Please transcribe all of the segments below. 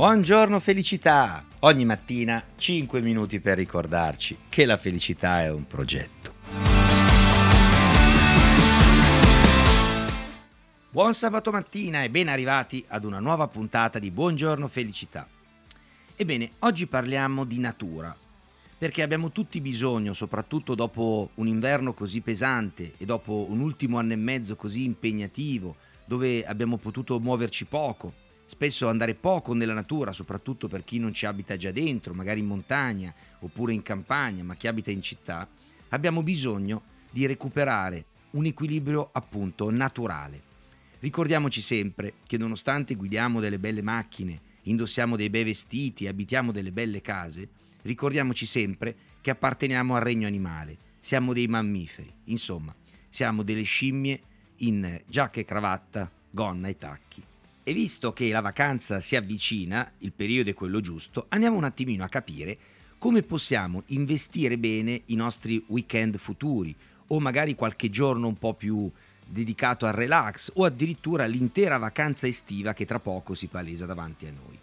Buongiorno felicità! Ogni mattina 5 minuti per ricordarci che la felicità è un progetto. Buon sabato mattina e ben arrivati ad una nuova puntata di Buongiorno felicità. Ebbene, oggi parliamo di natura, perché abbiamo tutti bisogno, soprattutto dopo un inverno così pesante e dopo un ultimo anno e mezzo così impegnativo, dove abbiamo potuto muoverci poco, spesso andare poco nella natura, soprattutto per chi non ci abita già dentro, magari in montagna oppure in campagna, ma chi abita in città, abbiamo bisogno di recuperare un equilibrio appunto naturale. Ricordiamoci sempre che nonostante guidiamo delle belle macchine, indossiamo dei bei vestiti, abitiamo delle belle case, ricordiamoci sempre che apparteniamo al regno animale, siamo dei mammiferi, insomma, siamo delle scimmie in giacca e cravatta, gonna e tacchi. E visto che la vacanza si avvicina, il periodo è quello giusto, andiamo un attimino a capire come possiamo investire bene i nostri weekend futuri o magari qualche giorno un po' più dedicato al relax o addirittura l'intera vacanza estiva che tra poco si palesa davanti a noi.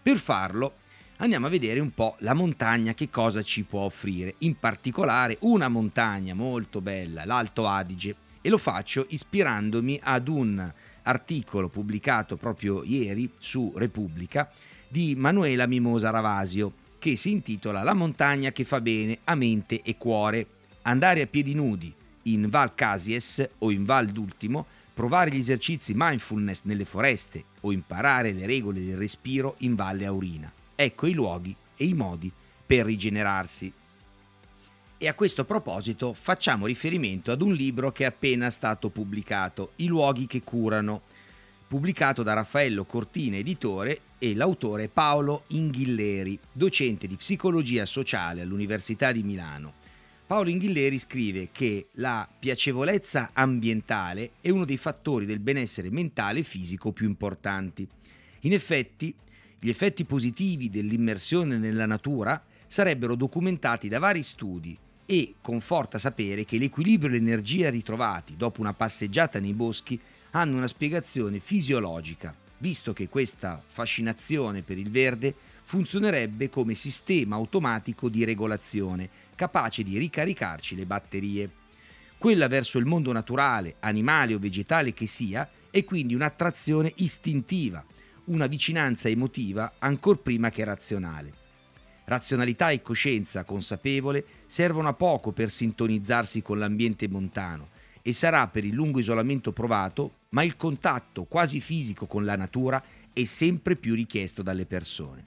Per farlo andiamo a vedere un po' la montagna che cosa ci può offrire, in particolare una montagna molto bella, l'Alto Adige, e lo faccio ispirandomi ad un articolo pubblicato proprio ieri su Repubblica di Manuela Mimosa Ravasio che si intitola La montagna che fa bene a mente e cuore. Andare a piedi nudi in Val Casies o in Val d'Ultimo, provare gli esercizi mindfulness nelle foreste o imparare le regole del respiro in Valle Aurina. Ecco i luoghi e i modi per rigenerarsi. E a questo proposito facciamo riferimento ad un libro che è appena stato pubblicato, I luoghi che curano, pubblicato da Raffaello Cortina, editore, e l'autore Paolo Inghilleri, docente di psicologia sociale all'Università di Milano. Paolo Inghilleri scrive che la piacevolezza ambientale è uno dei fattori del benessere mentale e fisico più importanti. In effetti, gli effetti positivi dell'immersione nella natura sarebbero documentati da vari studi e conforta sapere che l'equilibrio e l'energia ritrovati dopo una passeggiata nei boschi hanno una spiegazione fisiologica, visto che questa fascinazione per il verde funzionerebbe come sistema automatico di regolazione, capace di ricaricarci le batterie. Quella verso il mondo naturale, animale o vegetale che sia, è quindi un'attrazione istintiva, una vicinanza emotiva ancor prima che razionale. Razionalità e coscienza consapevole servono a poco per sintonizzarsi con l'ambiente montano e sarà per il lungo isolamento provato, ma il contatto quasi fisico con la natura è sempre più richiesto dalle persone.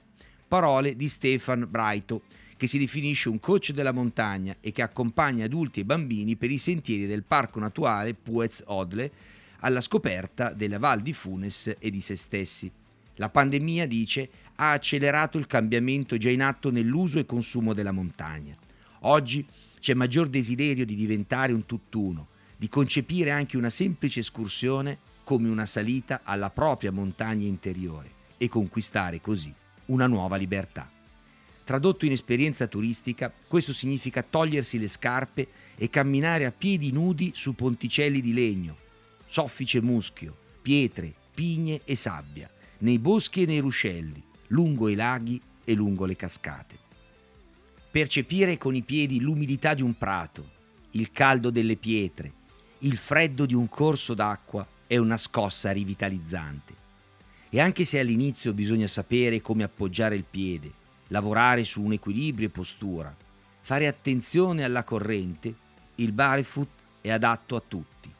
Parole di Stefan Braito, che si definisce un coach della montagna e che accompagna adulti e bambini per i sentieri del parco naturale Puez Odle alla scoperta della Val di Funes e di se stessi. La pandemia, dice, ha accelerato il cambiamento già in atto nell'uso e consumo della montagna. Oggi c'è maggior desiderio di diventare un tutt'uno, di concepire anche una semplice escursione come una salita alla propria montagna interiore e conquistare così una nuova libertà. Tradotto in esperienza turistica, questo significa togliersi le scarpe e camminare a piedi nudi su ponticelli di legno, soffice muschio, pietre, pigne e sabbia, nei boschi e nei ruscelli, lungo i laghi e lungo le cascate. Percepire con i piedi l'umidità di un prato, il caldo delle pietre, il freddo di un corso d'acqua è una scossa rivitalizzante. E anche se all'inizio bisogna sapere come appoggiare il piede, lavorare su un equilibrio e postura, fare attenzione alla corrente, il barefoot è adatto a tutti.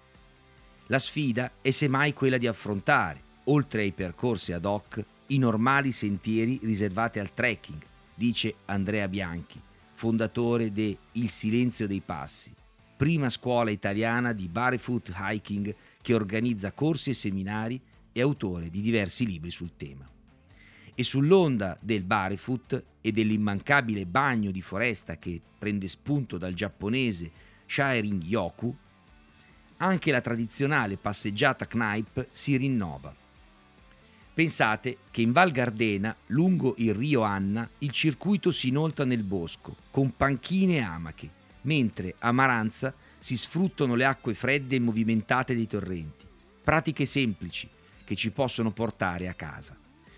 La sfida è semmai quella di affrontare, oltre ai percorsi ad hoc, i normali sentieri riservati al trekking, dice Andrea Bianchi, fondatore de Il Silenzio dei Passi, prima scuola italiana di barefoot hiking che organizza corsi e seminari e autore di diversi libri sul tema. E sull'onda del barefoot e dell'immancabile bagno di foresta che prende spunto dal giapponese Shairing Yoku, anche la tradizionale passeggiata Knipe si rinnova Pensate che in Val Gardena, lungo il rio Anna, il circuito si inoltra nel bosco, con panchine e amache, mentre a Maranza si sfruttano le acque fredde e movimentate dei torrenti. Pratiche semplici che ci possono portare a casa.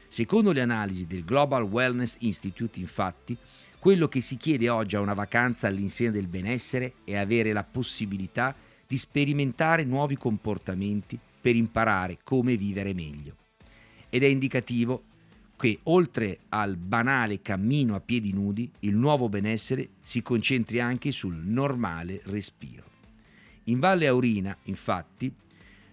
Secondo le analisi del Global Wellness Institute, infatti, quello che si chiede oggi a una vacanza all'insegna del benessere è avere la possibilità di sperimentare nuovi comportamenti per imparare come vivere meglio. Ed è indicativo che oltre al banale cammino a piedi nudi, il nuovo benessere si concentri anche sul normale respiro. In Valle Aurina, infatti,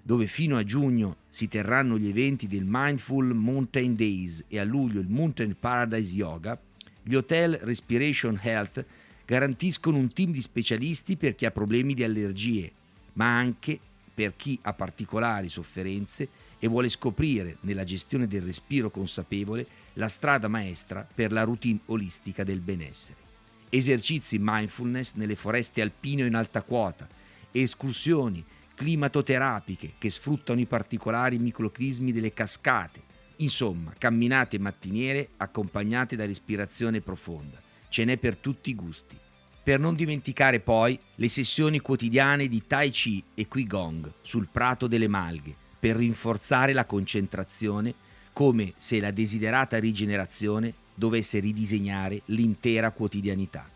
dove fino a giugno si terranno gli eventi del Mindful Mountain Days e a luglio il Mountain Paradise Yoga, gli hotel Respiration Health garantiscono un team di specialisti per chi ha problemi di allergie, ma anche per chi ha particolari sofferenze e vuole scoprire nella gestione del respiro consapevole la strada maestra per la routine olistica del benessere. Esercizi mindfulness nelle foreste alpine o in alta quota, escursioni climatoterapiche che sfruttano i particolari microclismi delle cascate, insomma, camminate mattiniere accompagnate da respirazione profonda. Ce n'è per tutti i gusti. Per non dimenticare poi le sessioni quotidiane di Tai Chi e Qigong sul prato delle malghe, per rinforzare la concentrazione come se la desiderata rigenerazione dovesse ridisegnare l'intera quotidianità.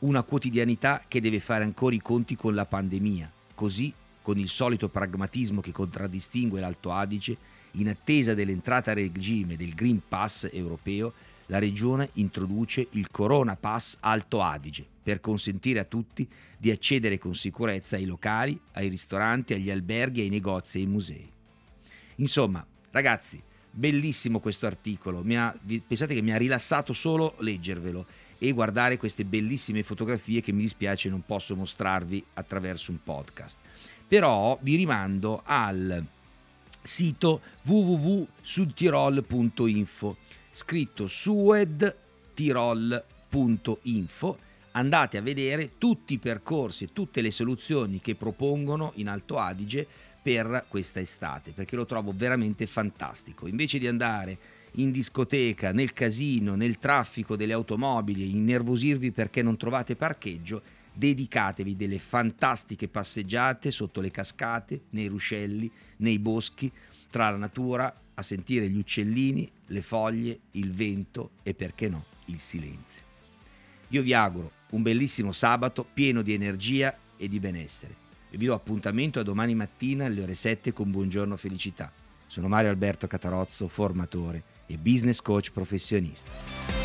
Una quotidianità che deve fare ancora i conti con la pandemia, così con il solito pragmatismo che contraddistingue l'Alto Adige, in attesa dell'entrata a regime del Green Pass europeo, la Regione introduce il Corona Pass Alto Adige per consentire a tutti di accedere con sicurezza ai locali, ai ristoranti, agli alberghi, ai negozi e ai musei. Insomma, ragazzi, bellissimo questo articolo, ha, pensate che mi ha rilassato solo leggervelo e guardare queste bellissime fotografie che mi dispiace non posso mostrarvi attraverso un podcast però vi rimando al sito www.sudtirol.info scritto suedtirol.info andate a vedere tutti i percorsi e tutte le soluzioni che propongono in Alto Adige per questa estate perché lo trovo veramente fantastico invece di andare in discoteca, nel casino, nel traffico delle automobili, innervosirvi perché non trovate parcheggio, dedicatevi delle fantastiche passeggiate sotto le cascate, nei ruscelli, nei boschi, tra la natura, a sentire gli uccellini, le foglie, il vento e perché no, il silenzio. Io vi auguro un bellissimo sabato pieno di energia e di benessere. E vi do appuntamento a domani mattina alle ore 7 con Buongiorno Felicità. Sono Mario Alberto Catarozzo, formatore e business coach professionista.